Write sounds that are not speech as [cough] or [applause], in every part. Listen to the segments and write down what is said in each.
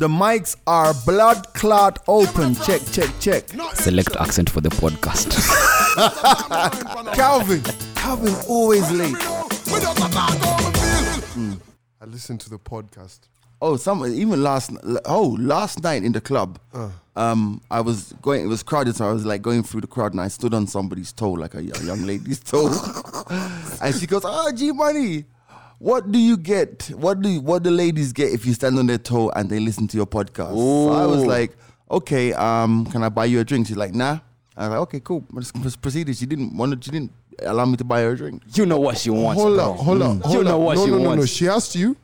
The mics are blood clot open. Check, check, check. Select accent for the podcast. [laughs] Calvin. Calvin always late. I listened to the podcast. Oh, some even last oh last night in the club, um, I was going. It was crowded, so I was like going through the crowd, and I stood on somebody's toe, like a, a young lady's toe, [laughs] and she goes, "Ah, G Money, what do you get? What do you, what the ladies get if you stand on their toe and they listen to your podcast?" So I was like, "Okay, um, can I buy you a drink?" She's like, "Nah." I was like, "Okay, cool." Let's just proceeded. She didn't want to. She didn't allow me to buy her a drink. You know what she wants. Hold bro. on, hold on, You know on. what no, she no, no, wants. no. She asked you.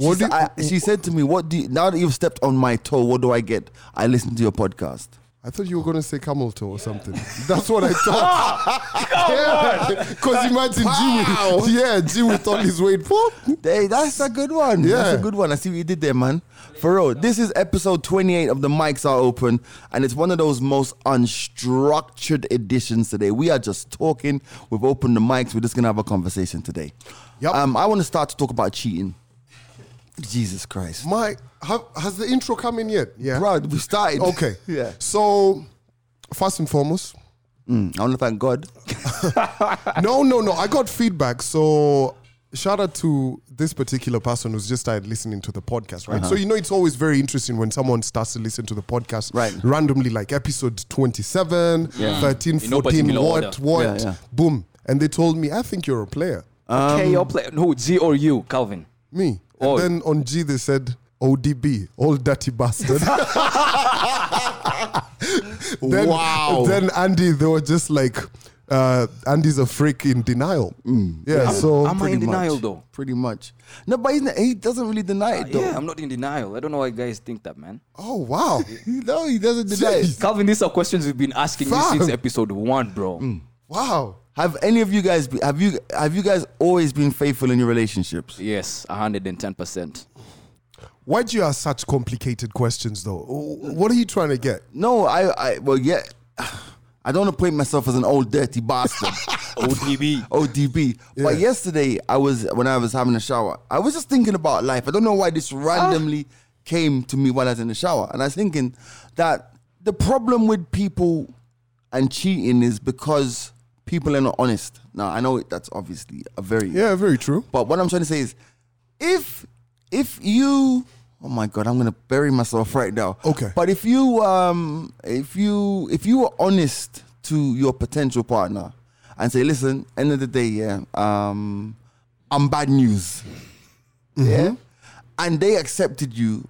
She, What said, do I, she said to me, "What do you, now that you've stepped on my toe? What do I get? I listen to your podcast." I thought you were gonna say camel toe or something. That's what I thought. [laughs] yeah, because imagine Wow. Jimmy. Yeah, Jimmy thought his weight. Hey, that's a good one. That's a good one. I see what you did there, man. For real. This is episode 28 of The Mics Are Open, and it's one of those most unstructured editions today. We are just talking. We've opened the mics. We're just going to have a conversation today. Yep. Um, I want to start to talk about cheating. Jesus Christ. My have, has the intro come in yet? Yeah. Bro, we started. Okay. [laughs] Yeah. So, first and foremost, Mm, I want to thank God. [laughs] no, no, no. I got feedback. So shout out to this particular person who's just started listening to the podcast, right? So you know it's always very interesting when someone starts to listen to the podcast Right. randomly, like episode 27, Yeah. 13, In no 14, particular what, order. what, Yeah, yeah. boom. And they told me, I think you're a player. okay, your play. Who? G or you, Calvin? Me. Oh. And then on G they said ODB, old dirty bastard. [laughs] [laughs] then, Wow. Then Andy, they were just like, uh, Andy's a freak in denial. Mm. Yeah. so I'm Pretty in denial much. though. Pretty much. No, but he's not, he doesn't really deny it, uh, though. Yeah, I'm not in denial. I don't know why guys think that, man. oh wow. [laughs] No, he doesn't deny it. Calvin, these are questions we've been asking you since episode one, bro. Mm. Wow. Have any of you guys be, have you have you guys always been faithful in your relationships? Yes, 110 percent. Why do you ask such complicated questions though? What are you trying to get? No, I I well yeah. [sighs] I don't want to point myself as an old dirty bastard. [laughs] ODB. ODB. But yesterday I was when I was having a shower, I was just thinking about life. I don't know why this ah. randomly came to me while I was in the shower. And I was thinking that the problem with people and cheating is because people are not honest. Now I know that's obviously a very Yeah, very true. But what I'm trying to say is, if if you, oh my god, I'm gonna bury myself right now. Okay. But if you um if you if you were honest to your potential partner and say, listen, end of the day, yeah, um, I'm bad news. Yeah. And they accepted you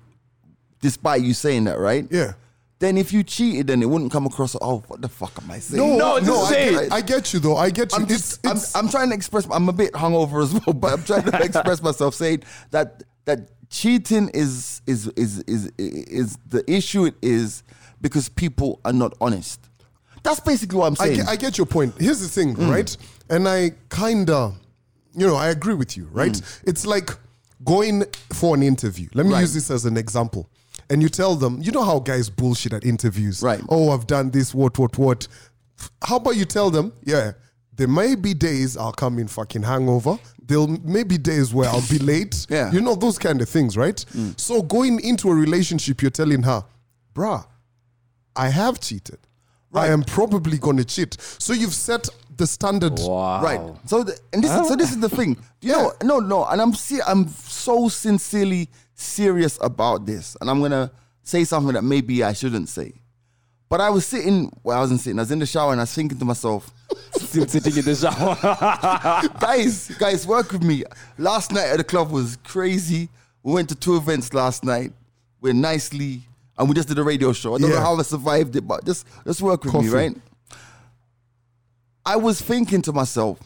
despite you saying that, right? Yeah. Then if you cheated, then it wouldn't come across. Oh, what the fuck am I saying? No, just no, I say get, it. I get you though. I get you. I'm it's, just, I'm, I'm trying to express. I'm a bit hungover as well, [laughs] but I'm trying to express myself, saying that that cheating is is is is is the issue. It is because people are not honest. That's basically what I'm I saying. get, I get your point. Here's the thing, mm. right? And I kinda, you know, I agree with you, right? Mm. It's like going for an interview. Let me Right. use this as an example. And you tell them, you know how guys bullshit at interviews. Right. Oh, I've done this, what, what, what. How about you tell them, yeah, there may be days I'll come in fucking hangover. There'll may be days where I'll be [laughs] late. Yeah. You know, those kind of things, right? Mm. So going into a relationship, you're telling her, bruh, I have cheated. I am probably going to cheat. So you've set the standard. Wow. Right. So the, and this is, so this is the thing. [laughs] You know, no, no, and I'm se- I'm so sincerely serious about this, and I'm gonna say something that maybe I shouldn't say. But I was sitting, well, I wasn't sitting. I was in the shower, and I was thinking to myself, [laughs] Still sitting in the shower. [laughs] guys, guys, work with me. Last night at the club was crazy. We went to two events last night. We're nicely, and we just did a radio show. I don't know how I survived it, but just just work with Coffee. me, right? I was thinking to myself,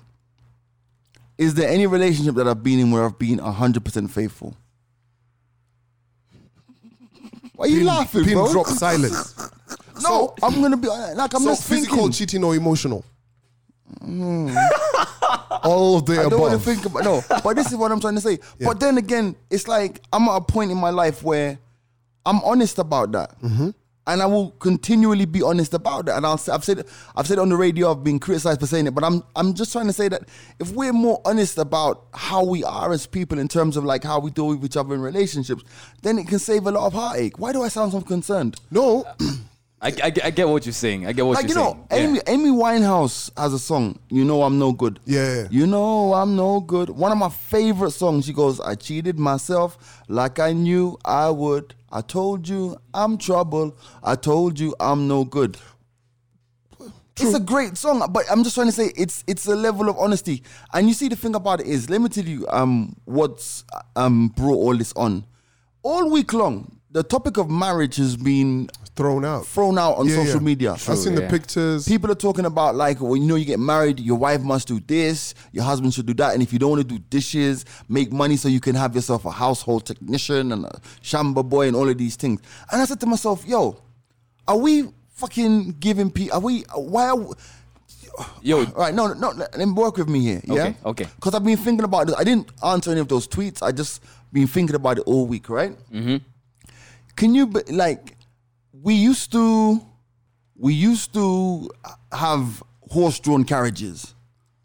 is there any relationship that I've been in where I've been hundred percent faithful? Why are you laughing, pin bro? drop silence. No, I'm gonna be uh, like I'm so not physical thinking. cheating or emotional? Hmm. All of the I don't want to think about no, but this is what I'm trying to say. [laughs] But then again, it's like I'm at a point in my life where I'm honest about that. Mm-hmm. And I will continually be honest about that. And I'll, say- I've said, I've said it on the radio. I've been criticized for saying it, but I'm, I'm just trying to say that if we're more honest about how we are as people in terms of like how we deal with each other in relationships, then it can save a lot of heartache. Why do I sound so concerned? No, I, I, I get what you're saying. I get what like you you're know, saying. Yeah. Amy Amy Winehouse has a song. You know I'm no good. Yeah. You know I'm no good. One of my favorite songs. She goes, "I cheated myself like I knew I would. I told you I'm trouble. I told you I'm no good." It's a great song, but I'm just trying to say it's it's a level of honesty. And you see, the thing about it is, let me tell you, um, what's um brought all this on. All week long, the topic of marriage has been thrown out. thrown out on Yeah, social yeah. media. I've seen the pictures. People are talking about like when you know you get married, your wife must do this, your husband should do that, and if you don't want to do dishes, make money so you can have yourself a household technician and a shamba boy and all of these things. And I said to myself, yo, are we fucking giving people? Are we? Why are? We, Yo, all [sighs] right, no, no, let me work with me here. Yeah, Okay, okay. Because I've been thinking about this. I didn't answer any of those tweets. I just been thinking about it all week. Right? Mm-hmm. Can you be, like? We used to, we used to have horse-drawn carriages,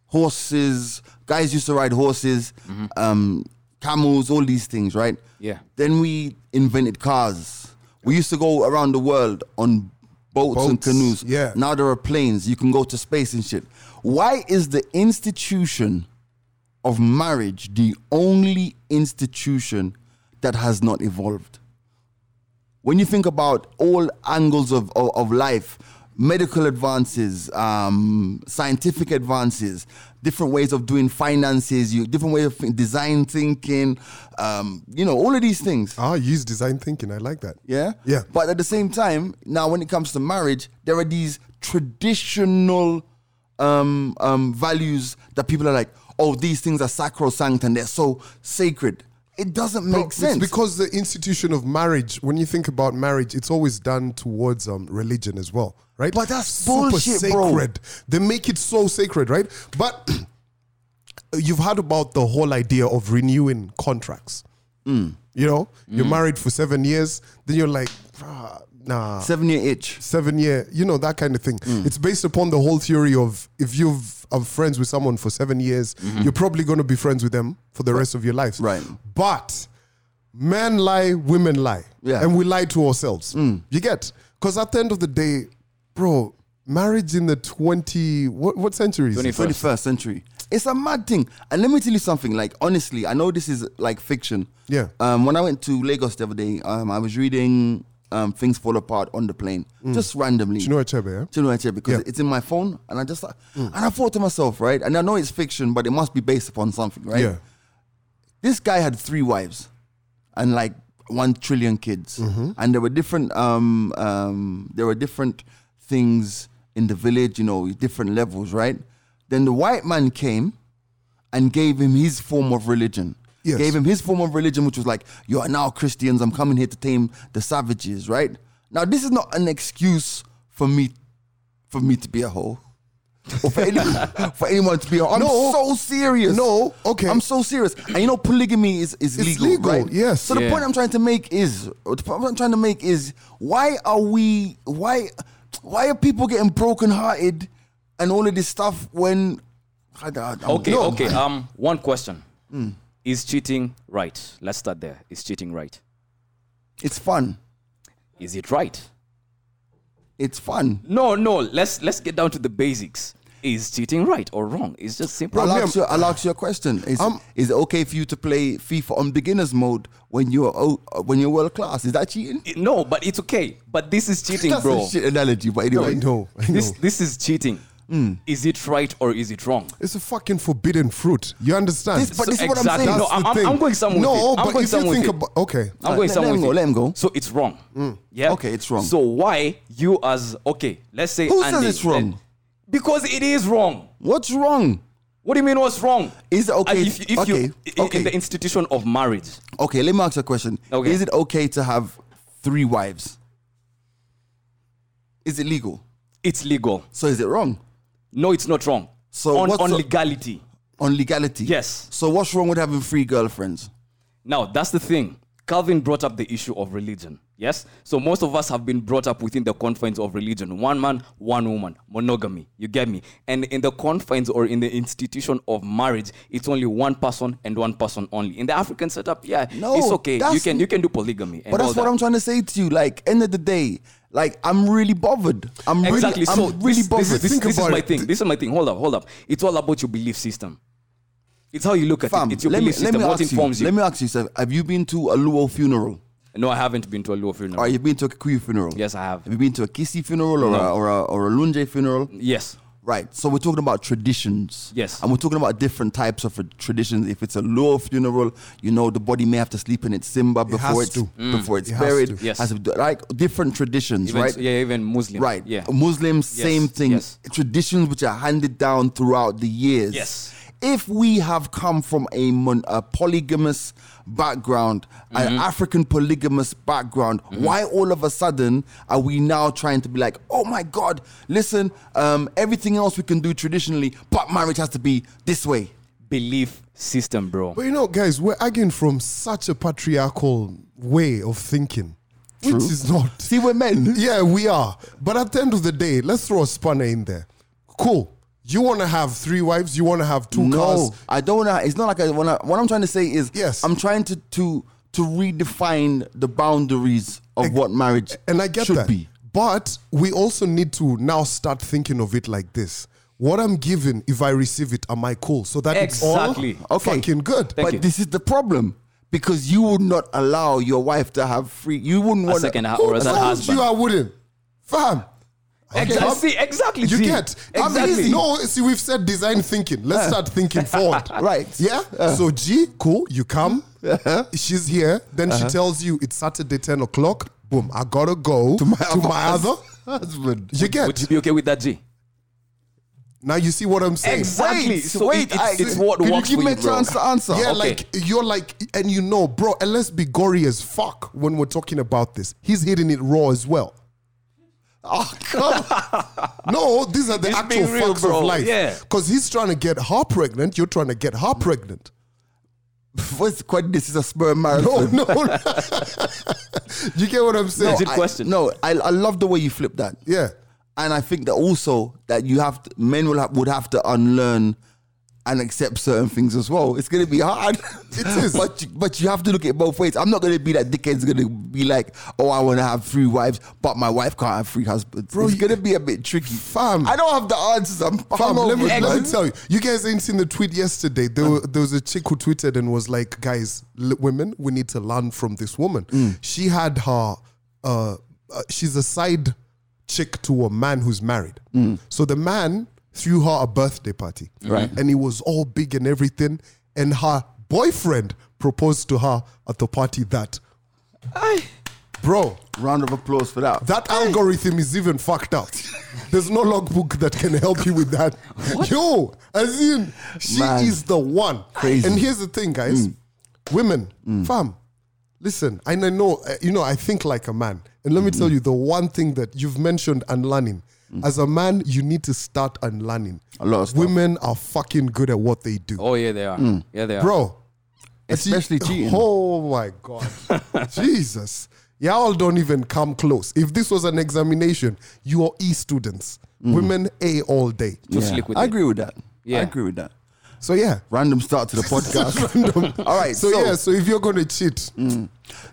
horses. Guys used to ride horses, um, camels, all these things. Right? Yeah. Then we invented cars. We used to go around the world on boats, and canoes. yeah. Now there are planes. You can go to space and shit. Why is the institution of marriage the only institution that has not evolved? When you think about all angles of, of, of life, medical advances, um, scientific advances, different ways of doing finances, you different way of design thinking, um, you know, all of these things. Ah, use design thinking. I like that. Yeah? Yeah. But at the same time, now when it comes to marriage, there are these traditional um, um, values that people are like, oh, these things are sacrosanct and they're so sacred. It doesn't make It's sense. because the institution of marriage, when you think about marriage, it's always done towards um, religion as well, right? But that's super bullshit, bro. sacred. They make it so sacred, right? But [clears throat] you've heard about the whole idea of renewing contracts. Mm. You know, you're married for seven years, then you're like, "Ah, nah, Seven year itch. seven year, you know, that kind of thing. Mm. It's based upon the whole theory of if you've are friends with someone for seven years, you're probably going to be friends with them for the rest of your lives. Mm-hmm. Right. But men lie, women lie. Yeah. Mm. And we lie to ourselves. You get? Because at the end of the day, bro, marriage in the 20, what, what century is 21st. 21st century. It's a mad thing. And let me tell you something. Like, honestly, I know this is like fiction. Yeah. Um, when I went to Lagos the other day, um, I was reading um, Things Fall Apart on the plane, just randomly. Chinua Achebe, yeah? Chinua Achebe, because Mm. Yeah. Mm. it's in my phone, and I just and I thought to myself, right? And I know it's fiction, but it must be based upon something, right? Yeah. This guy had three wives, and like one trillion kids, Mm-hmm. and there were different um um there were different things in the village, you know, different levels, right? Then the white man came and gave him his form of religion. Yes. Gave him his form of religion, which was like, you are now Christians. I'm coming here to tame the savages, right? Now, this is not an excuse for me, for me to be a hoe, or for anyone, [laughs] for anyone to be a hoe. I'm No. so serious. No, okay. I'm so serious. And you know, polygamy is, is It's legal, legal, right? yes. So the point I'm trying to make is, the point I'm trying to make is, why are we, why, why are people getting broken hearted and all of this stuff when? I, I, I'm- Okay, No, okay. man. Um, one question: Hmm. Is cheating right? Let's start there. Is cheating right? It's fun. Is it right? It's fun. No, no. Let's let's get down to the basics. Is cheating right or wrong? It's just simple. I'll Liam- ask, you, I'll ask you a question. Is, Um, is it okay for you to play FIFA on beginners mode when you're oh, when you're world class? Is that cheating? no, but it's okay. But this is cheating, That's bro. a shit analogy, but anyway. I know. I know. This this is cheating. Hmm. Is it right or is it wrong? It's a fucking forbidden fruit. You understand? This- but So this is what I'm saying. No, I'm, I'm. I'm going somewhere No, with it. I'm but going if you think about okay, I'm Alright, going let- somewhere let him go, let him go. So it's wrong. Yeah. Okay, it's wrong. So why you as okay? Let's say Who says it's wrong? let- because it is wrong. What's wrong? What do you mean? What's wrong? Is it okay- Uh, If, if okay, you okay. in the institution of marriage, Okay, let me ask you a question. Okay. Is it okay to have three wives? Is it legal? it's legal. So is it wrong No, it's not wrong. So on, what's on legality. on legality? Yes. So what's wrong with having three girlfriends? Now that's the thing. Calvin brought up the issue of religion. Yes. So most of us have been brought up within the confines of religion. One man, one woman, monogamy. You get me? And in the confines or in the institution of marriage, it's only one person and one person only. In the African setup, yeah, No, it's okay. You can you can do polygamy. And But that's what that. I'm trying to say to you. Like, end of the day, like I'm really bothered. I'm Exactly. really, so I'm really this, bothered. this, this, Think this is about my it. thing. This is my thing. Hold up, hold up. It's all about your belief system. It's how you look at Fam, it. It's your let me, belief let me What ask informs you. you. Let me ask you, sir. Have you been to a Luo funeral? no, I haven't been to a Luo funeral. Or you've been to a Kikuyu funeral? Yes, I have. Have you been to a Kisii funeral or, a, or, a, or a Lunje funeral? Yes. Right. So we're talking about traditions. Yes. And we're talking about different types of traditions. If it's a Luo funeral, you know, the body may have to sleep in its simba before has it's to. Mm. before it's It has buried. to. Yes. Has to- like different traditions, Even, right? Yeah, even Muslim. Right. Yeah. Muslims, Yes, same thing. yes. Traditions which are handed down throughout the years. Yes. If we have come from a, mon- a polygamous background, Mm-hmm. an African polygamous background, why all of a sudden are we now trying to be like, oh my God, listen, um, everything else we can do traditionally, but marriage has to be this way? Belief system, bro. But you know, guys, we're arguing from such a patriarchal way of thinking, which is not. See, we're men. [laughs] Yeah, we are. But at the end of the day, let's throw a spanner in there. Cool. You want to have three wives? You want to have two no, cars? I don't want to. It's not like I want to. What I'm trying to say is, Yes. I'm trying to to to redefine the boundaries of what marriage And I get should that. be. But we also need to now start thinking of it like this. What I'm given, if I receive it, am I cool? So that Exactly. it's all Okay. fucking good. Thank but you. this is the problem because you would not allow your wife to have free. You wouldn't A want second ha- Who or a third told husband. you I wouldn't? Fam. Exactly. Okay. See, exactly. You see. get I'm exactly. easy. No, see, we've said design thinking. Let's uh. start thinking [laughs] forward. Right. Yeah. Uh. so G, cool. You come. Uh-huh. She's here. Then she uh-huh. tells you it's Saturday, ten o'clock. Boom. I gotta go to my other. [laughs] husband. You get. Would you be okay with that, G? now you see what I'm saying. Exactly. Wait, So wait. it- it's- I- it's what Can works you give for me you, a bro. chance to answer? Yeah, Okay. like you're like, and you know, bro, and let's be gory as fuck when we're talking about this. He's hitting it raw as well. Oh, come on. No, these are the He's actual real, facts bro. of life. Yeah. Because he's trying to get her pregnant, you're trying to get her pregnant. What's quite this is a sperm No, marathon. no. Do you get what I'm saying? Legit I- question. No, I, I love the way you flip that. Yeah. And I think that also that you have to, men will have, would have to unlearn and accept certain things as well. It's going to be hard. It is. but you, but you have to look at both ways. I'm not going to be that dickhead's going to be like, oh, I want to have three wives, but my wife can't have three husbands. Bro, it's you- going to be a bit tricky. Fam. I don't have the answers. I'm, Fam, let, me, let me tell you. You guys ain't seen the tweet yesterday. There, wa- there was a chick who tweeted and was like, guys, l- women, we need to learn from this woman. Mm. She had her, uh, uh, she's a side chick to a man who's married. Mm. So the man threw her a birthday party. Mm-hmm. Right. And it was all big and everything. And her boyfriend proposed to her at the party that, bro, Round of applause for that. that algorithm is even fucked up. There's no logbook that can help you with that. Yo, as in, she Man. is the one. Crazy. And here's the thing, guys. Mm. Women, mm. fam, listen, and I know, uh, you know, I think like a man. And let me mm-hmm. tell you the one thing that you've mentioned unlearning. Mm. As a man, you need to start unlearning. A lot of stuff. Women are fucking good at what they do. Oh yeah, they are. Mm. Yeah, they are. Bro. Especially cheating. Oh my God. [laughs] Jesus. Y'all don't even come close. If this was an examination, you are E students. Mm. Women A all day. Too slick with I it. agree with that. Yeah. I agree with that. So yeah. Random start to the [laughs] podcast. Random. [laughs] All right. So, yeah, so if you're gonna cheat, Did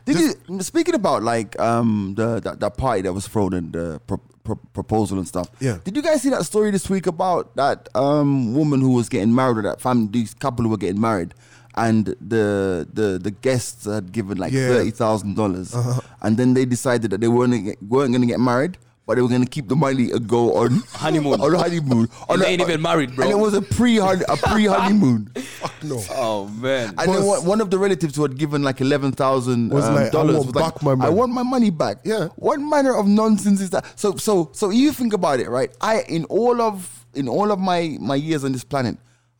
you speaking about like um the that, that party that was thrown in the pro, pro, proposal and stuff? Yeah. Did you guys see that story this week about that um woman who was getting married or that family these couple who were getting married and the the the guests had given like Yeah. thirty thousand dollars and then they decided that they weren't weren't going to get married. But they were gonna keep the money and go on [laughs] Honeymoon. on honeymoon. on And a- they ain't even married, bro. And it was a pre a pre honeymoon. [laughs] Fuck no. Oh man. And then one, one of the relatives who had given like eleven thousand Was um, like, I dollars want was like, back my I want my money back. Yeah. What manner of nonsense is that? So so so you think about it, right? I in all of in all of my my years on this planet,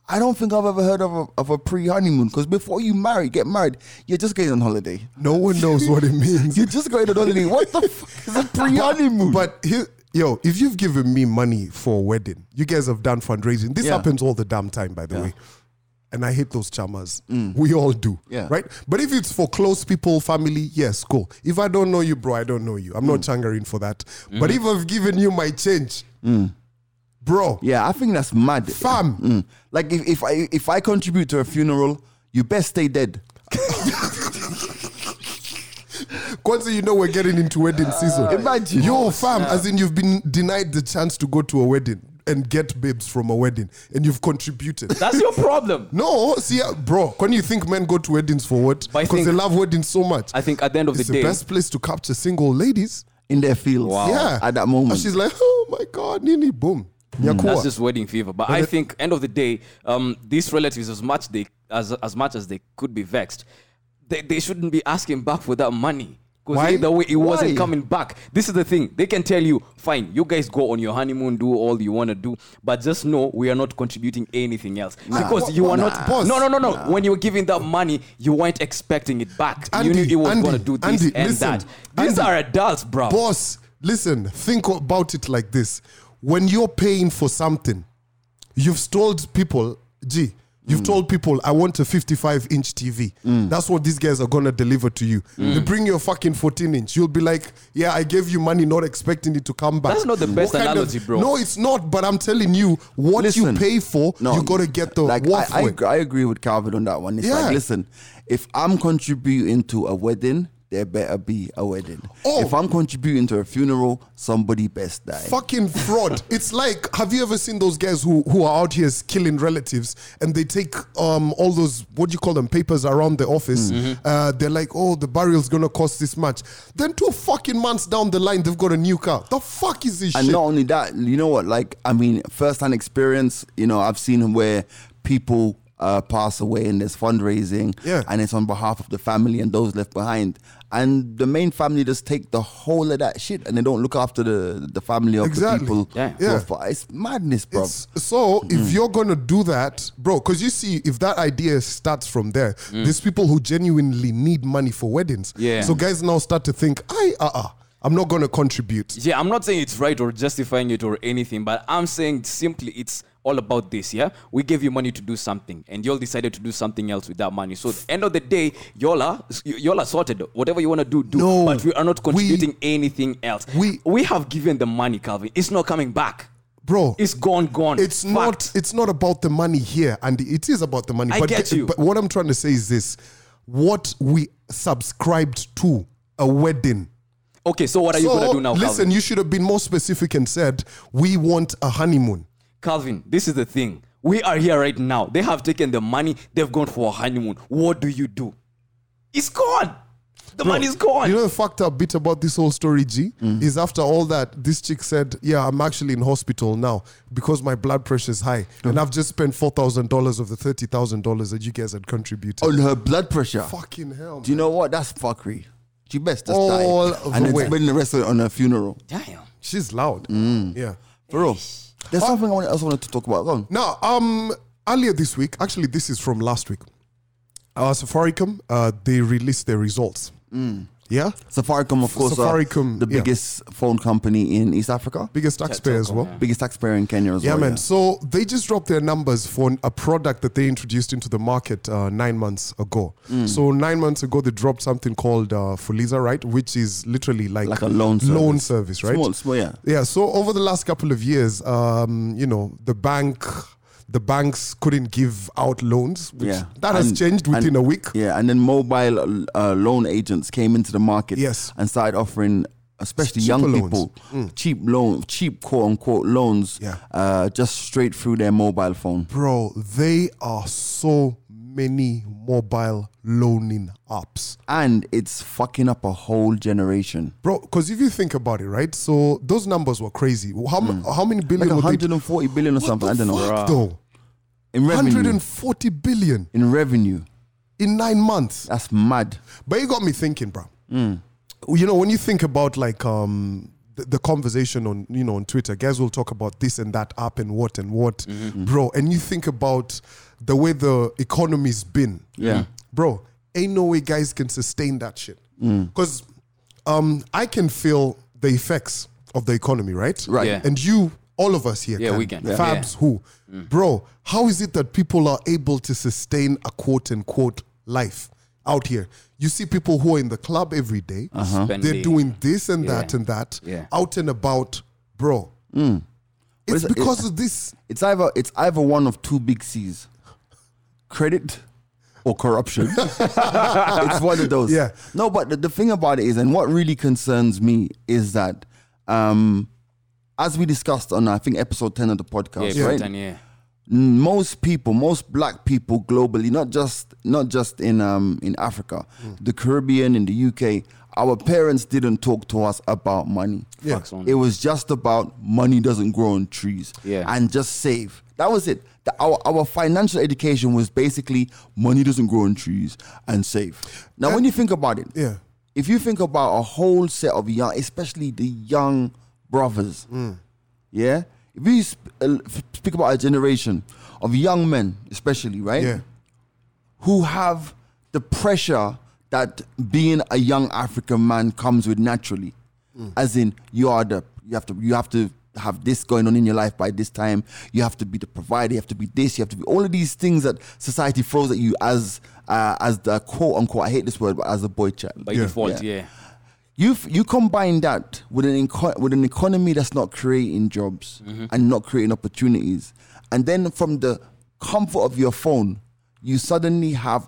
I don't think I've ever heard of a, of a pre honeymoon because before you marry, get married, you're just going on holiday. No one knows what it means. [laughs] You're just going on holiday. What the fuck is a pre honeymoon? But here, yo, if you've given me money for a wedding, you guys have done fundraising. This Yeah. happens all the damn time, by the way. And I hate those chamas. Mm. We all do. Yeah. Right? But if it's for close people, family, yes, cool. If I don't know you, bro, I don't know you. I'm not mm. changering for that. Mm. But if I've given you my change, bro, Yeah, I think that's mad. Fam. Like if, if I if I contribute to a funeral, you best stay dead. Kwanzaa, you know we're getting into wedding season. Imagine. Yo, fam, as in you've been denied the chance to go to a wedding and get babes from a wedding, and you've contributed. That's your problem. [laughs] No, see, uh, bro, when you think men go to weddings for what? But I Because think- they love weddings so much. I think at the end of the day, it's the the day, best place to capture single ladies. in their fields. Yeah. At that moment. And she's like, oh my God, Nini, boom. Nyakua. That's just wedding fever. But I think end of the day, um, these relatives, as much they as as much as they could be vexed, they, they shouldn't be asking back for that money. Because Why? either way, it wasn't coming back. This is the thing. They can tell you, fine, you guys go on your honeymoon, do all you want to do, but just know we are not contributing anything else. Because you are not. Boss. No, no, no, no. When you were giving that money, you weren't expecting it back. you Andy, knew it was Andy, going to do this Andy, and listen. that. These Andy. are adults, bro. Boss, listen, think about it like this. When you're paying for something, you've told people, gee, you've Mm. told people, I want a 55 inch TV. That's what these guys are going to deliver to you. Mm. They bring you a fucking 14 inch. You'll be like, yeah, I gave you money not expecting it to come back. That's not the best What kind of- analogy, bro. No, it's not, but I'm telling you, what you pay for, you got to get the like worth I, I, for it. agree- I agree with Calvin on that one. It's Yeah. like, listen, if I'm contributing to a wedding, there better be a wedding. Oh. If I'm contributing to a funeral, somebody best die. fucking fraud. [laughs] it's like, have you ever seen those guys who, who are out here killing relatives and they take um all those what do you call them papers around the office? Mm-hmm. Uh, they're like, oh, the burial's gonna cost this much. Then two fucking months down the line, they've got a new car. The fuck is this And shit? not only that, you know what? Like, I mean, first-hand experience. You know, I've seen where people uh, pass away and there's fundraising, Yeah. and it's on behalf of the family and those left behind. And the main family just take the whole of that shit, and they don't look after the the family of Exactly. the people. Yeah. who are Yeah. it's madness, bro. It's- so if you're gonna do that, bro, because you see, if that idea starts from there, there's people who genuinely need money for weddings. Yeah. So guys now start to think, I uh uh, I'm not gonna contribute. Yeah, I'm not saying it's right or justifying it or anything, but I'm saying simply it's all about this. Yeah, we gave you money to do something, and y'all decided to do something else with that money. So, at the end of the day, y'all are y'all are sorted. Whatever you want to do, do. No, but we are not we- contributing anything else. we- we have given the money, Calvin. It's not coming back. Bro, It's gone, gone. it's Fact. not it's not about the money here and it is about the money I but, get you. but what i'm trying to say is this what we subscribed to a wedding Okay, so what are you gonna do now, listen Calvin? you should have been more specific and said we want a honeymoon Calvin, this is the thing. We are here right now. They have taken the money. They've gone for a honeymoon. What do you do? It's gone. The money's gone. you know the fucked up bit about this whole story g is after all that this chick said yeah i'm actually in hospital now because my blood pressure is high and i've just spent $4000 of the $30000 that you guys had contributed on her blood pressure. fucking hell Do you know what? That's fuckery. She best just All die the and then way. spend the rest of it on her funeral. Damn. she's loud Mm. yeah For real. There's something I else wanted to talk about. Go on. Now, um, earlier this week, actually, this is from last week. Uh, Safaricom, uh, they released their results. Yeah, Safaricom, of course, Safaricom, the yeah. biggest phone company in East Africa, biggest taxpayer as well. biggest taxpayer in Kenya as well. Yeah, well. man. So they just dropped their numbers for a product that they introduced into the market uh, nine months ago. Mm. So nine months ago, they dropped something called uh, Fuliza, right? Which is literally like, Like a loan loan service. service, right? Small, small, yeah. Yeah. So over the last couple of years, um, you know, the bank, the banks couldn't give out loans. Which Yeah. That has And- changed within and- a week. Yeah, and then mobile uh, loan agents came into the market Yes. and started offering, especially Cheaper young loans. Mm. people, cheap loan, cheap quote unquote loans, Yeah. uh, just straight through their mobile phone. Bro, they are so many mobile loaning apps. And it's fucking up a whole generation. Bro, because if you think about it, right? So those numbers were crazy. How, m- how many billion. Like were 140 billion or something. I don't know. Fuck though. In revenue. 140 billion In revenue. in nine months. That's mad. But it got me thinking, bro. Hmm. You know, when you think about like um the, the conversation on you know on Twitter, guys will talk about this and that app and what and what, Mm-hmm. bro. And you think about the way the economy's been, Yeah. bro. Ain't no way guys can sustain that shit. Mm. Because um, I can feel the effects of the economy, right? Right. Yeah. And you, All of us here Yeah, can. we can. Yeah. Fabs, who? Mm. Bro, how is it that people are able to sustain a quote unquote life out here? You see people who are in the club every day. Uh-huh. They're doing this and that and that. Yeah. Out and about. Bro. Mm. It's But it's- because of this. It's either it's either one of two big C's, credit or corruption. [laughs] it's one of those. Yeah. No, but the, the thing about it is, and what really concerns me is that, um, as we discussed on I think episode ten of the podcast, Yeah, right? Britain, yeah. Most people, most black people globally, not just not just in um in Africa, the Caribbean, in the UK, our parents didn't talk to us about money. Yeah. It was just about money doesn't grow on trees. Yeah. And just save. That was it. The- our our financial education was basically money doesn't grow on trees and save. Now when you think about it, Yeah. if you think about a whole set of young, especially the young brothers, yeah. If you sp- uh, speak about a generation of young men, especially right, Yeah. who have the pressure that being a young African man comes with naturally, as in you are the you have to you have to have this going on in your life by this time. You have to be the provider. You have to be this. You have to be all of these things that society throws at you as uh, as the quote unquote. I hate this word, but as a boy child. By default, yeah. You you combine that with an eco- with an economy that's not creating jobs and not creating opportunities, and then from the comfort of your phone, you suddenly have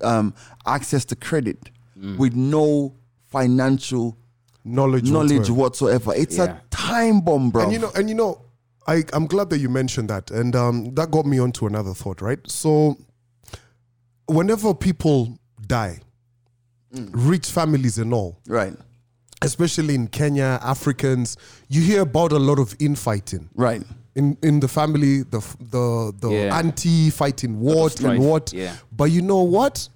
um, access to credit with no financial Knowledge. knowledge whatsoever. whatsoever. It's Yeah. a time bomb, bro. And you know, and you know, I, I'm glad that you mentioned that. And um, that got me onto another thought, right? So whenever people die, rich families and all, right, especially in Kenya, Africans, you hear about a lot of infighting. right. In, in the family, the the the Yeah. auntie fighting what and what. yeah. But you know what?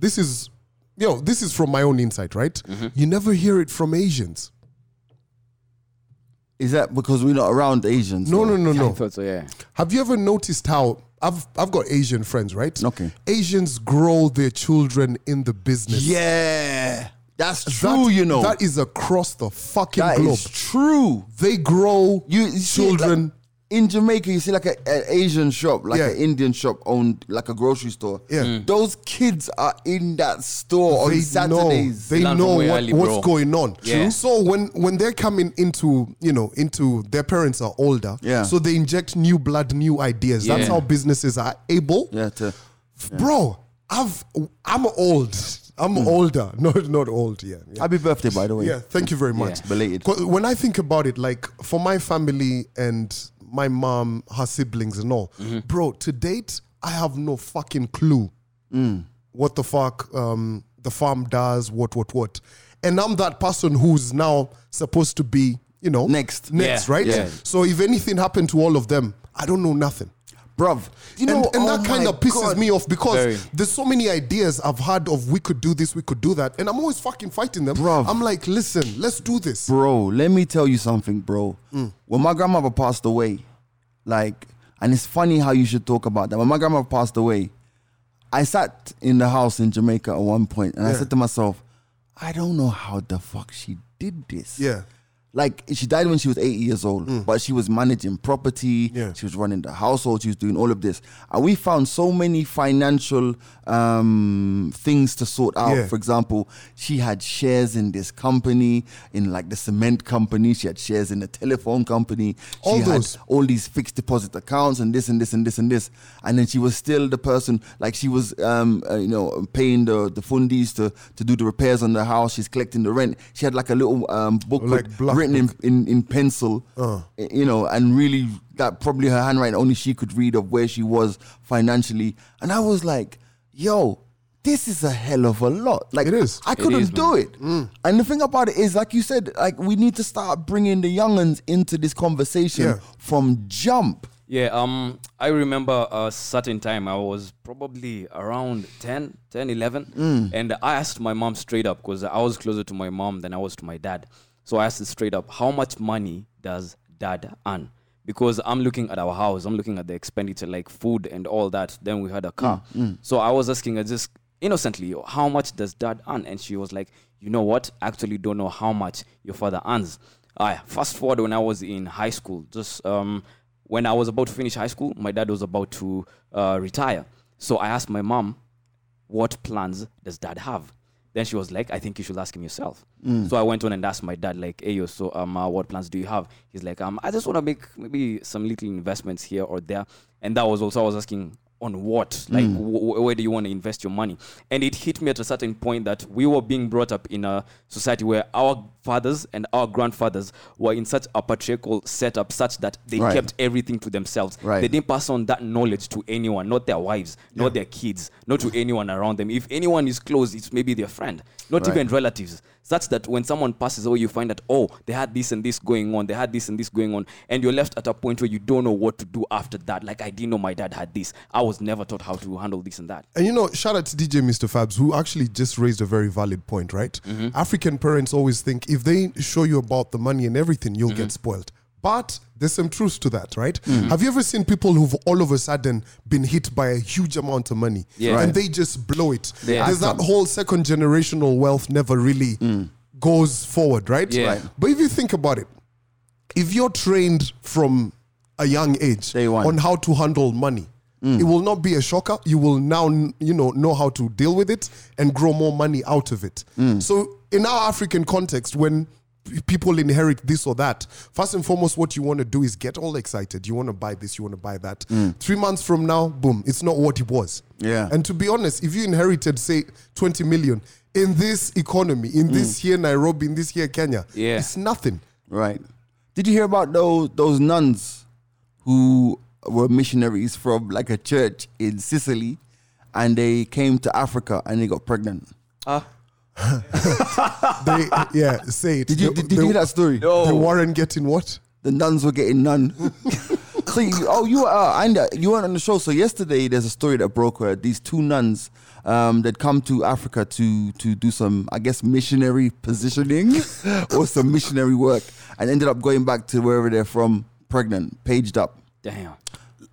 This is, you know, this is from my own insight, right? Mm-hmm. You never hear it from Asians. Is that because we're not around Asians? No, though? no, no, I no. thought so, yeah. Have you ever noticed how I've I've got Asian friends, right? Okay. Asians grow their children in the business. Yeah, that's That- true. you know, that is across the fucking that globe. is true. They grow You, you children. Like, in Jamaica, you see like an Asian shop, like Yeah. an Indian shop owned like a grocery store. Yeah. Mm. Those kids are in that store they on Saturdays. know they Learn know from Way what, Ali, what's going on. True. So when when they're coming into you know into their parents are older. Yeah. So they inject new blood, new ideas. That's Yeah. how businesses are able. yeah, to, Bro, I've I'm old. I'm Mm. older. [laughs] Not not old. Yeah. yeah. happy birthday, by the way. Yeah, thank you very much. Yeah. Belated. When I think about it, like for my family and my mom, her siblings and all, Mm-hmm. bro, to date, I have no fucking clue Mm. what the fuck um, the farm does, what, what, what. And I'm that person who's now supposed to be, you know, Next. next, Yeah, right? yeah. So if anything happened to all of them, I don't know nothing. Bruv, you know, and and oh that kind of pisses God. me off because Very. there's so many ideas I've had of we could do this, we could do that, and I'm always fucking fighting them. Bruv. I'm like, listen, let's do this. Bro, let me tell you something, bro. Mm. When my grandmother passed away, like, and it's funny how you should talk about that. When my grandmother passed away, I sat in the house in Jamaica at one point and I said to myself, I don't know how the fuck she did this. Yeah. Like she died when she was 80 years old, but she was managing property. Mm. Yeah. She was running the household. She was doing all of this, and we found so many financial um, things to sort out. Yeah. For example, she had shares in this company, in like the cement company. She had shares in the telephone company. All she those. had all these fixed deposit accounts and this and this and this and this. And then she was still the person, like she was, um, uh, you know, paying the the fundies to to do the repairs on the house. She's collecting the rent. She had like a little um, book Like written in, in in pencil, Uh. you know, and really that probably her handwriting only she could read of where she was financially. And I was like, yo. This is a hell of a lot. Like It is. I couldn't is, do it. Mm. And the thing about it is, like you said, like we need to start bringing the younguns into this conversation Yeah. from jump. Yeah, um, I remember a certain time I was probably around 10, 10, 11. And I asked my mom straight up because I was closer to my mom than I was to my dad. So I asked straight up, how much money does dad earn? Because I'm looking at our house, I'm looking at the expenditure like food and all that. Then we had a car. So I was asking her just innocently, how much does dad earn? And she was like, you know what? I actually don't know how much your father earns. Ah, fast forward when I was in high school, just um, when I was about to finish high school, my dad was about to uh, retire. So I asked my mom, what plans does dad have? Then she was like, I think you should ask him yourself. So I went on and asked my dad, like, hey, yo, so um, uh, what plans do you have? He's like, um, I just want to make maybe some little investments here or there. And that was also, I was asking, on what? Like, mm. wh- wh- where do you want to invest your money? And it hit me at a certain point that we were being brought up in a society where our fathers and our grandfathers were in such a patriarchal setup such that they Right. kept everything to themselves. Right. They didn't pass on that knowledge to anyone, not their wives, not their kids, not to anyone around them. If anyone is close, it's maybe their friend, not Right. even relatives. Such that when someone passes away, you find that, oh, they had this and this going on, they had this and this going on, and you're left at a point where you don't know what to do after that. Like, I didn't know my dad had this. I was never taught how to handle this and that. And you know, shout out to DJ Mr. Fabs, who actually just raised a very valid point, right? Mm-hmm. African parents always think if they show you about the money and everything, you'll get mm-hmm. spoiled. But there's some truth to that, right? Mm-hmm. Have you ever seen people who've all of a sudden been hit by a huge amount of money Yeah. and they just blow it? Yeah. There's that whole second generational wealth never really mm. goes forward, right? Yeah. Right. But if you think about it, if you're trained from a young age on how to handle money, Mm. it will not be a shocker. You will now, you know, know how to deal with it and grow more money out of it. Mm. So, in our African context, when people inherit this or that, first and foremost, what you want to do is get all excited. You want to buy this, you want to buy that. Mm. Three months from now, boom, it's not what it was. Yeah. And to be honest, if you inherited, say, 20 million in this economy, in this here Nairobi, in this here Kenya, Yeah. it's nothing. Right. Did you hear about those those nuns who were missionaries from like a church in Sicily, and they came to Africa and they got pregnant? Ah, [laughs] They, yeah, say it. Did you The- did, did you hear that story? The Warren getting what? The nuns were getting none. [laughs] so you, oh, you were uh, and uh, you weren't on the show. So yesterday, there's a story that broke where these two nuns um, that come to Africa to to do some, I guess, missionary positioning [laughs] or some missionary work, and ended up going back to wherever they're from, pregnant, paged up. Damn.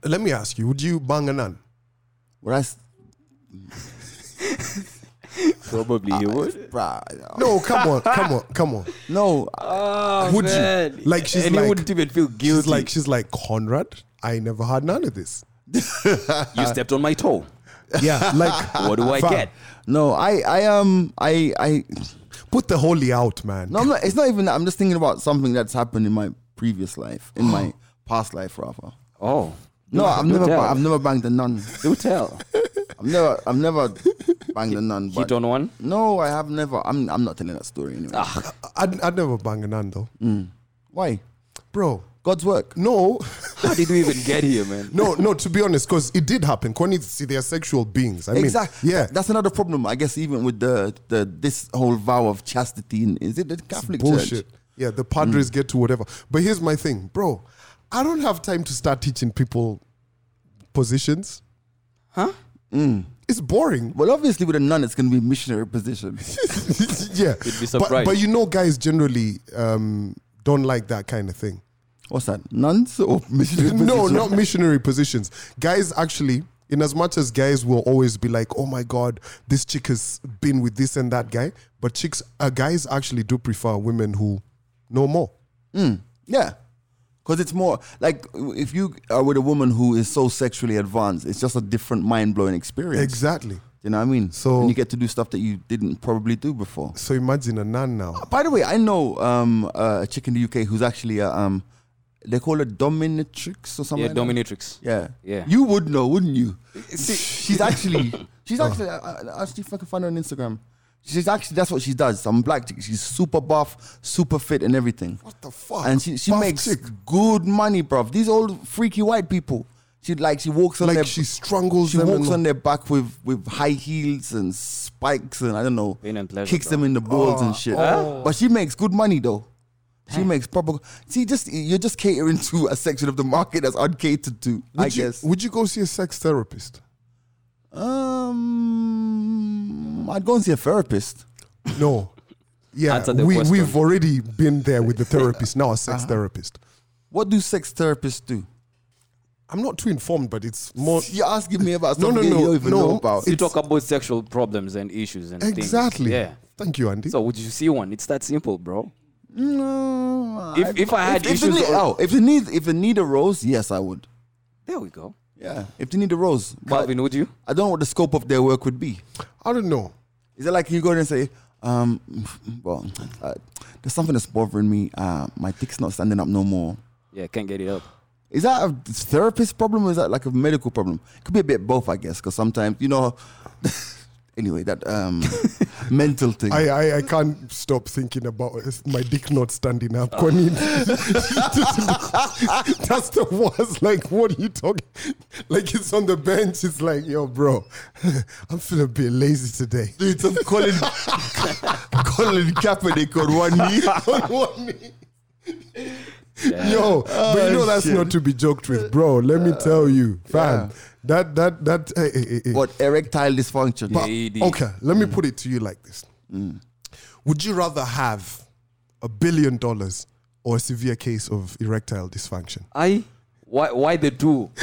Let me ask you: Would you bang a nun? Well, that's Probably you would. bruh, No, come on, come on, come on. [laughs] no. Oh, Would you? Like she's and like, wouldn't even feel she's guilty. like, she's like Conrad. I never had none of this. [laughs] you stepped on my toe. Yeah, like [laughs] What do I fam, get? No, I, I, um, I, I. Put the holy out, man. No, I'm not, it's not even. that. I'm just thinking about something that's happened in my previous life, in my [gasps] past life, rather. Oh. No, I've never, ba- I've never banged a nun. Do tell. [laughs] I've never, I've never banged a nun. But Hit on one. no, I have never. I'm, I'm not telling that story anyway. Ah. I'd, I'd never bang a nun though, mm. Why? bro. God's work. No, How did we even get here, man? no, no. To be honest, because it did happen. Kwani, see, they're sexual beings. I mean, exactly. yeah, That's another problem, I guess. Even with the, the this whole vow of chastity, in, is it the Catholic Church? bullshit. Church? Yeah, the padres mm. get to whatever. But here's my thing, bro. I don't have time to start teaching people positions. Huh? It's boring. Well, obviously, with a nun, it's going to be missionary position. [laughs] yeah. You'd be But, surprised. but you know, guys generally um, don't like that kind of thing. What's that? Nuns or [laughs] missionary no, not missionary positions. Guys actually, in as much as guys will always be like, "Oh my god, this chick has been with this and that guy," but chicks, uh, guys actually do prefer women who know more. Yeah. Because it's more like if you are with a woman who is so sexually advanced, it's just a different mind blowing experience. Exactly. You know what I mean? So- and you get to do stuff that you didn't probably do before. So imagine a nun now. By the way, I know um, uh, a chick in the UK who's actually a, um, they call her dominatrix or something. Yeah, like that. dominatrix. Yeah, Yeah. You would know, wouldn't you? she's actually, [laughs] she's actually. I, I, I see if I can find her on Instagram. She's actually that's what she does. Some black chick. She's super buff, super fit, and everything. What the fuck? And she she Buff makes chick. good money, bruv. These old freaky white people. She like she walks on like their she strangles she them. walks and- on their back with with high heels and spikes and I don't know, Pain and pleasure, kicks bro. them in the balls and oh. shit. But she makes good money though. She makes proper. See, just you're just catering [laughs] to a section of the market that's uncatered to. I would you, guess. Would you go see a sex therapist? Um, I'd go and see a therapist. No. Yeah, Answer the we, question. we've already been there with the [laughs] therapist, now a sex Uh-huh. therapist. What do sex therapists do? I'm not too informed, but it's more. You're asking me about No, no, something no, you don't even no. know about. You talk about sexual problems and issues and things. Exactly. Yeah. Thank you, Andy. So would you see one? It's that simple, bro. No, If- if I had if, issues they need, or- oh, if they need if they need a rose, yes, I would. There we go. Yeah, if they need a rose, but Calvin, would you? I don't know what the scope of their work would be. I don't know. Is it like you go there and say, um, well, uh, there's something that's bothering me. Uh, my dick's not standing up no more. Yeah, can't get it up. Is that a therapist problem or is that like a medical problem? It could be a bit both, I guess, because sometimes, you know, [laughs] anyway, that um, [laughs] [laughs] mental thing. I, I I can't stop thinking about my dick not standing up. [laughs] That's the worst. Like, what are you talking? Like, it's on the bench. It's like, yo, bro, [laughs] I'm feeling a bit lazy today. Dude, some Colin, Colin Kaepernick on one knee. on one knee. Yo, but you know that's shit. not to be joked with, bro. Let me tell you, fam. That that that. Hey, hey, hey, hey. What, erectile dysfunction? But, okay, let me put it to you like this: mm. Would you rather have a billion dollars or a severe case of erectile dysfunction? I why why the two? [laughs]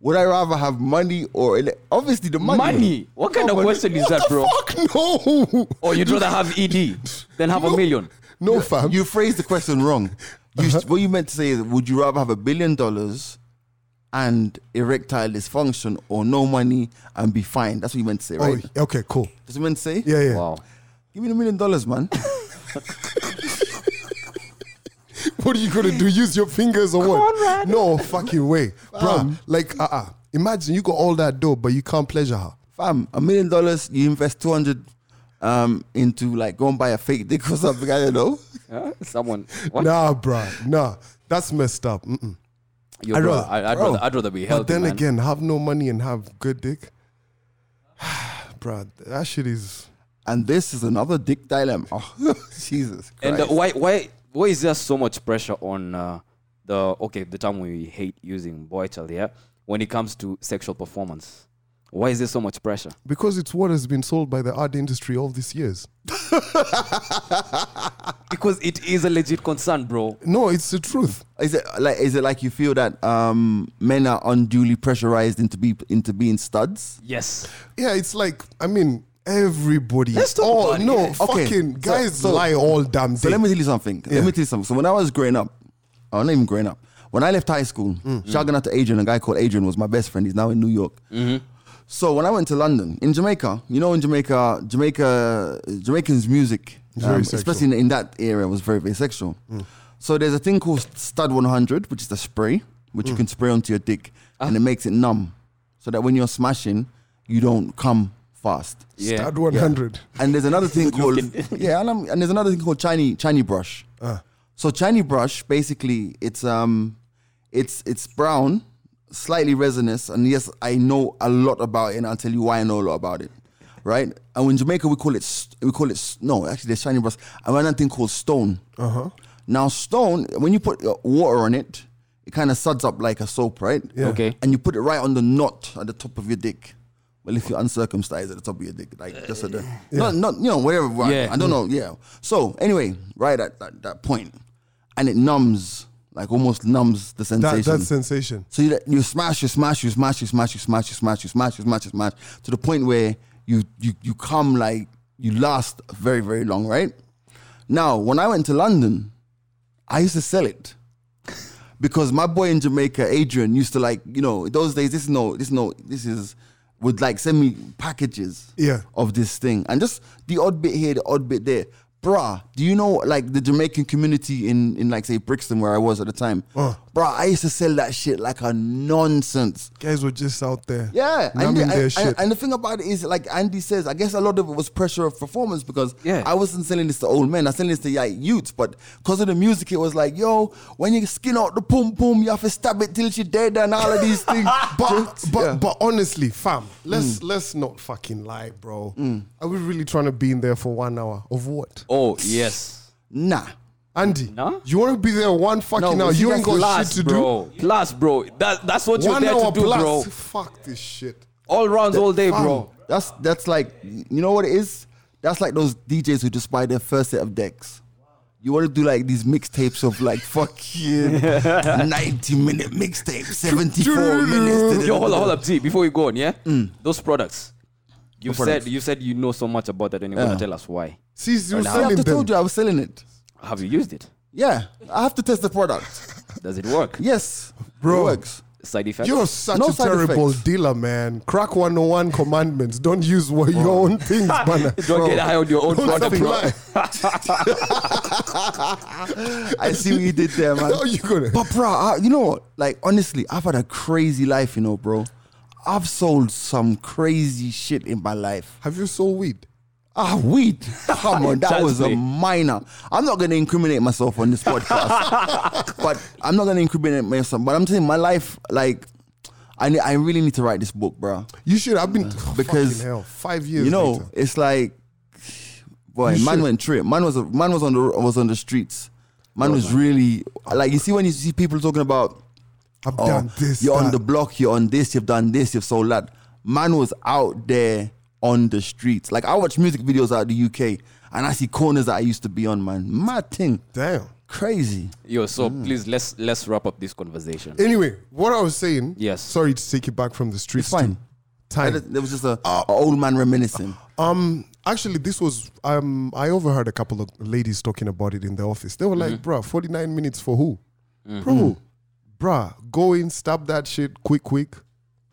Would I rather have money or ele- obviously the money? Money. What kind of question is that, bro? Fuck [laughs] no, Or you'd rather have ED [laughs] than have a million? No, fam. You phrased the question wrong. You, What you meant to say is, would you rather have a billion dollars and erectile dysfunction or no money and be fine? That's what you meant to say, right? Oh, okay, cool. That's what you meant to say? Yeah, yeah. Wow. Give me the million dollars, man. [laughs] [laughs] What are you gonna do? Use your fingers or what? No fucking way, bro. Like, uh, uh Imagine you got all that dough, but you can't pleasure her. Fam, a million dollars, you invest 200 um, into like go and buy a fake dick [laughs] or something, I don't know. Huh? Someone. What? Nah, bro. Nah, that's messed up. Mm-mm. Yo, I'd bro, rather- I, I'd, bro. rather, I'd rather be healthy. But then man. again, have no money and have good dick. [sighs] bro, that shit is. And this is another dick dilemma. Oh, [laughs] Jesus Christ. And uh, why why why is there so much pressure on uh, the okay the term we hate using boy child yeah when it comes to sexual performance? Why is there so much pressure? Because it's what has been sold by the art industry all these years. [laughs] Because it is a legit concern, bro. No, it's the truth. Is it like is it like you feel that um, men are unduly pressurized into be into being studs? Yes. Yeah, it's like, I mean, everybody. Let's talk oh, about no, yeah. Okay, fucking so- guys so- lie all damn day. So let me tell you something. Yeah. Let me tell you something. So when I was growing up, oh, not even growing up. When I left high school, Mm. shouting out to Adrian, a guy called Adrian was my best friend. He's now in New York. Mm-hmm. So when I went to London, in Jamaica, you know, in Jamaica, Jamaica, Jamaicans' music, um. Mm. especially in, in that area, was very, very sexual. So there's a thing called Stud 100, which is the spray, which Mm. you can spray onto your dick, Ah. and it makes it numb, so that when you're smashing, you don't come fast. Yeah. Start 100. And there's another thing [laughs] called yeah, and, I'm- and there's another thing called Chinese Chinese brush. Ah. So Chinese brush, basically, it's um, it's it's brown, slightly resinous, and yes, I know a lot about it, and I'll tell you why I know a lot about it, right? And in Jamaica, we call it st- we call it s- no, actually, there's Chinese brush, and another thing called stone. Uh huh. Now, stone, when you put uh, water on it, it kind of suds up like a soap, right? Yeah. Okay. And you put it right on the knot at the top of your dick. Well, if you're uncircumcised at the top of your dick, like just at the, not, not, you know, whatever. right, Yeah. I don't know. Yeah. So anyway, right at that, that point, and it numbs, like almost numbs the That, sensation. that sensation. So you, you smash, you smash, you smash, you smash, you smash, you smash, you smash, you smash, you smash, to the point where you you you come like you last very very long, right? Now, when I went to London, I used to sell it because my boy in Jamaica, Adrian, used to like you know those days. This is no, this is no, this is would like send me packages Yeah. of this thing and just the odd bit here, the odd bit there. Bruh, do you know like the Jamaican community in in like say Brixton where I was at the time? Uh. Bruh, I used to sell that shit like a nonsense. Guys were just out there. Yeah, and, numbing the- their and- shit. and the thing about it is, like Andy says, I guess a lot of it was pressure of performance because Yeah. I wasn't selling this to old men. I was selling this to like, youths, but because of the music, it was like, yo, when you skin out the pum pum, you have to stab it till she dead and all of these things. [laughs] but but Yeah. but honestly, fam, let's mm. let's not fucking lie, bro. Mm. Are we really trying to be in there for one hour of what? Oh yes. nah. Andy, No? you want to be there one fucking No, hour? You ain't that's got Plus, shit to bro. Plus, bro. That that's what do. you're there hour to do, plus. bro. Fuck this shit. All rounds, all day, Fam, bro. That's that's like you know what it is. That's like those DJs who just buy their first set of decks. You want to do like these mixtapes of like [laughs] fucking [laughs] ninety minute mixtape, seventy four minutes. Yo, hold up, hold up, T. Before you go on, yeah, mm. those products. You said products? you said you know so much about that, and you're Yeah. gonna tell us why. See, you're I selling have to them. told you I was selling it. Have you used it? Yeah, I have to test the product. [laughs] Does it work? Yes, Bro. it works. Side effects? You're such No a side terrible effects. dealer, man. Crack 101 commandments. Don't use what, your own things, [laughs] man. Don't get high on your own Don't product, bro. supply. [laughs] I see what you did there, man. How you gonna? But bro, I, you know what? Like honestly, I've had a crazy life, you know, bro. I've sold some crazy shit in my life. Have you sold weed? Ah, weed. [laughs] Come on, that was a minor. I'm not going to incriminate myself on this podcast, [laughs] but I'm not going to incriminate myself. But I'm saying my life, like, I ne- I really need to write this book, bro. You should. I've been [sighs] Because, hell. Five years. You know, later. it's like, boy, You man should. went trip. Man was man was on the was on the streets. Man was really like you see when you see people talking about I've oh, done this. you're on the block, you're on this, you've done this, you've sold that. Man was out there on the streets. Like I watch music videos out of the UK and I see corners that I used to be on, man. Mad thing. Damn. Crazy. Yo, so Mm. please let's let's wrap up this conversation. Anyway, what I was saying. Yes. Sorry to take you back from the streets. It's fine. to I Time. just- There was just a, a old man reminiscing. Um, actually, this was um, I overheard a couple of ladies talking about it in the office. They were Mm-hmm. like, "Bruh, forty nine minutes for who, bro? Bruh, go in, stab that shit, quick, quick.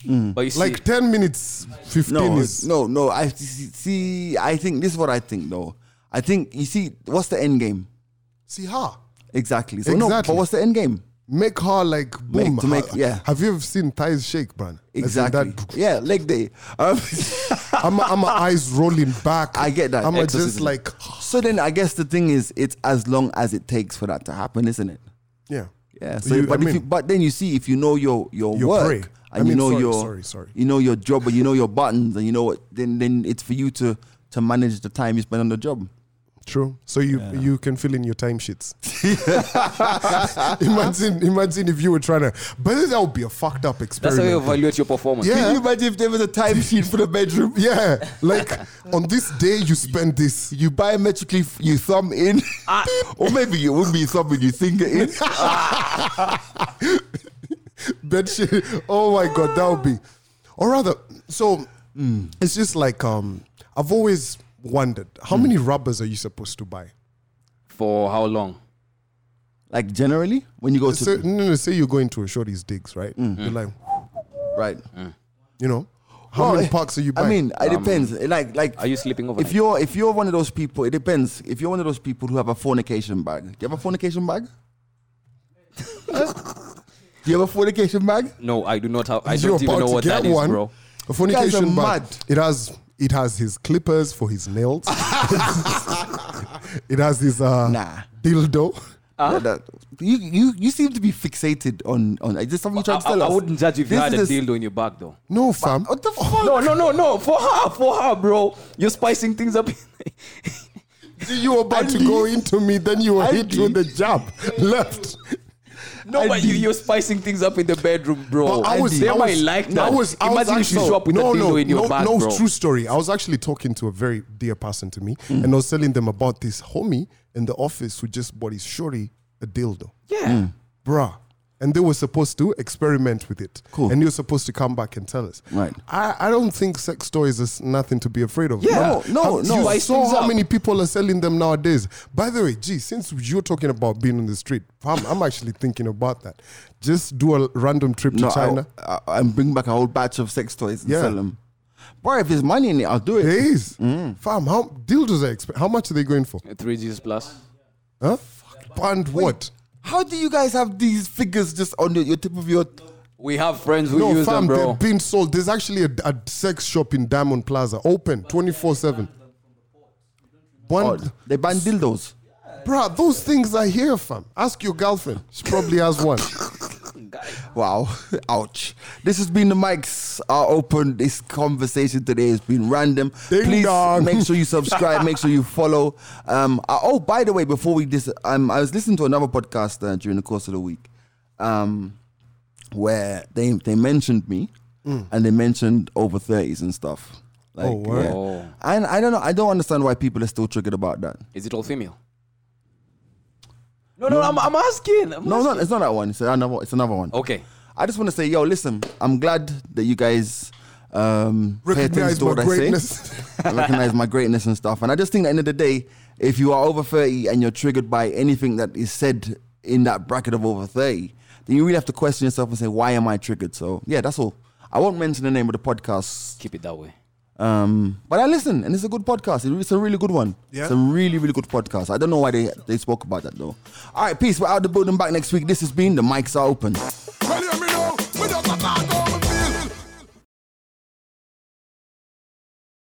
But you see, Like ten minutes, fifteen No, is no, no. I see- see. I think this is what I think, though. I think you see what's the end game see her exactly. So no, Exactly. but what's the end game? make her like boom. Make- to make- Ha- yeah. Have you ever seen thighs shake, man? Exactly. that- yeah, leg day. Um, [laughs] I'm, I'm my eyes rolling back. I get that. I'm just like, so then I guess the thing is, it's as long as it takes for that to happen, isn't it? yeah, Yeah. So, You- but if mean- you, but then you see if you know your your Your work prey. and I mean, you know sorry, your sorry, sorry. you know your job, and you know your buttons, and you know what, then then it's for you to to manage the time you spend on the job. True. So you you can fill in your timesheets. [laughs] [laughs] imagine imagine if you were trying to, but that would be a fucked up experience. that's how you evaluate your performance. Yeah. Can you imagine if there was a timesheet for the bedroom? [laughs] yeah, like on this day you spend this. You biometrically f- you thumb in, or maybe it wouldn't be thumbing, you finger in. Bed shit. Oh my god, that would be. Or rather, so it's just like um, I've always wondered how hmm. many rubbers are you supposed to buy? For how long? like generally, when you go to Say, no, no, say you're going to a shorty's digs, right? Hmm. You're like, right, hmm. you know, how Well, many packs are you buying? I mean, it um, depends. Like like Are you sleeping over? If you're if you're one of those people, it depends. If you're one of those people who have a fornication bag, do you have a fornication bag? [laughs] Do you have a fornication bag? no, I do not have. I don't even know what to that get is, one. bro. A fornication You guys are bag. mad. It has it has his clippers for his nails. [laughs] it has his uh, Nah. dildo. That- that- you, you you seem to be fixated on on. Is this something you're I, trying to tell I- I us? wouldn't judge if you had a is- dildo in your bag, though. No, fam. What the fuck? No, no, no, no. For her, for her, bro. You're spicing things up. You were about to go into me, then you were hit with the jab left. No, but you, you're spicing things up in the bedroom, bro. But I was, they I might was, like that. I was, I was if you show up with no, a dildo no, in your no, bag, no, bro. true story. I was actually talking to a very dear person to me, Mm. and I was telling them about this homie in the office who just bought his shorty a dildo. Yeah. bruh. And they were supposed to experiment with it. Cool. And you're supposed to come back and tell us. Right. I, I don't think sex toys is nothing to be afraid of. Yeah. No, no, no. You Spice saw how up. many people are selling them nowadays. By the way, gee, since you're talking about being on the street, I'm, I'm actually thinking about that. Just do a random trip to China. I, I, and bring back a whole batch of sex toys and Yeah. sell them. Boy, if there's money in it, I'll do it. There is. Mm. Fam, how dildos are exp- How much are they going for? Three G's plus. Huh? And what? How do you guys have these figures just on the, your tip of your? We have friends who No, use fam, them, bro. they're being sold. There's actually a, a sex shop in Diamond Plaza, open 24 7. One, Oh, they ban dildos. bruh, those things are here, fam. Ask your girlfriend. She probably has one. [laughs] Wow, [laughs] ouch. This has been the mics are open. This conversation today has been random. Ding Please dong. make sure you subscribe. make sure you follow. Um. uh, oh, by the way, before we dis, um, I was listening to another podcast uh, during the course of the week, um, where they they mentioned me, and they mentioned over thirties and stuff. Like, Oh, word. yeah. Oh. And I don't know. I don't understand why people are still triggered about that. Is it all female? No, no, I'm, I'm asking. I'm No, no, asking. it's not that one. It's another. It's another one. Okay. I just want to say, yo, listen, I'm glad that you guys um, pay attention Recognize to my what I greatness. say. I recognize my greatness and stuff. And I just think at the end of the day, if you are over 30 and you're triggered by anything that is said in that bracket of over 30, then you really have to question yourself and say, why am I triggered? So yeah, that's all. I won't mention the name of the podcast. Keep it that way. Um, but I listen, and it's a good podcast. It's a really good one. Yeah. It's a really, really good podcast. I don't know why they, they spoke about that though. All right, peace. We're out the building back next week. This has been The Mics Are Open.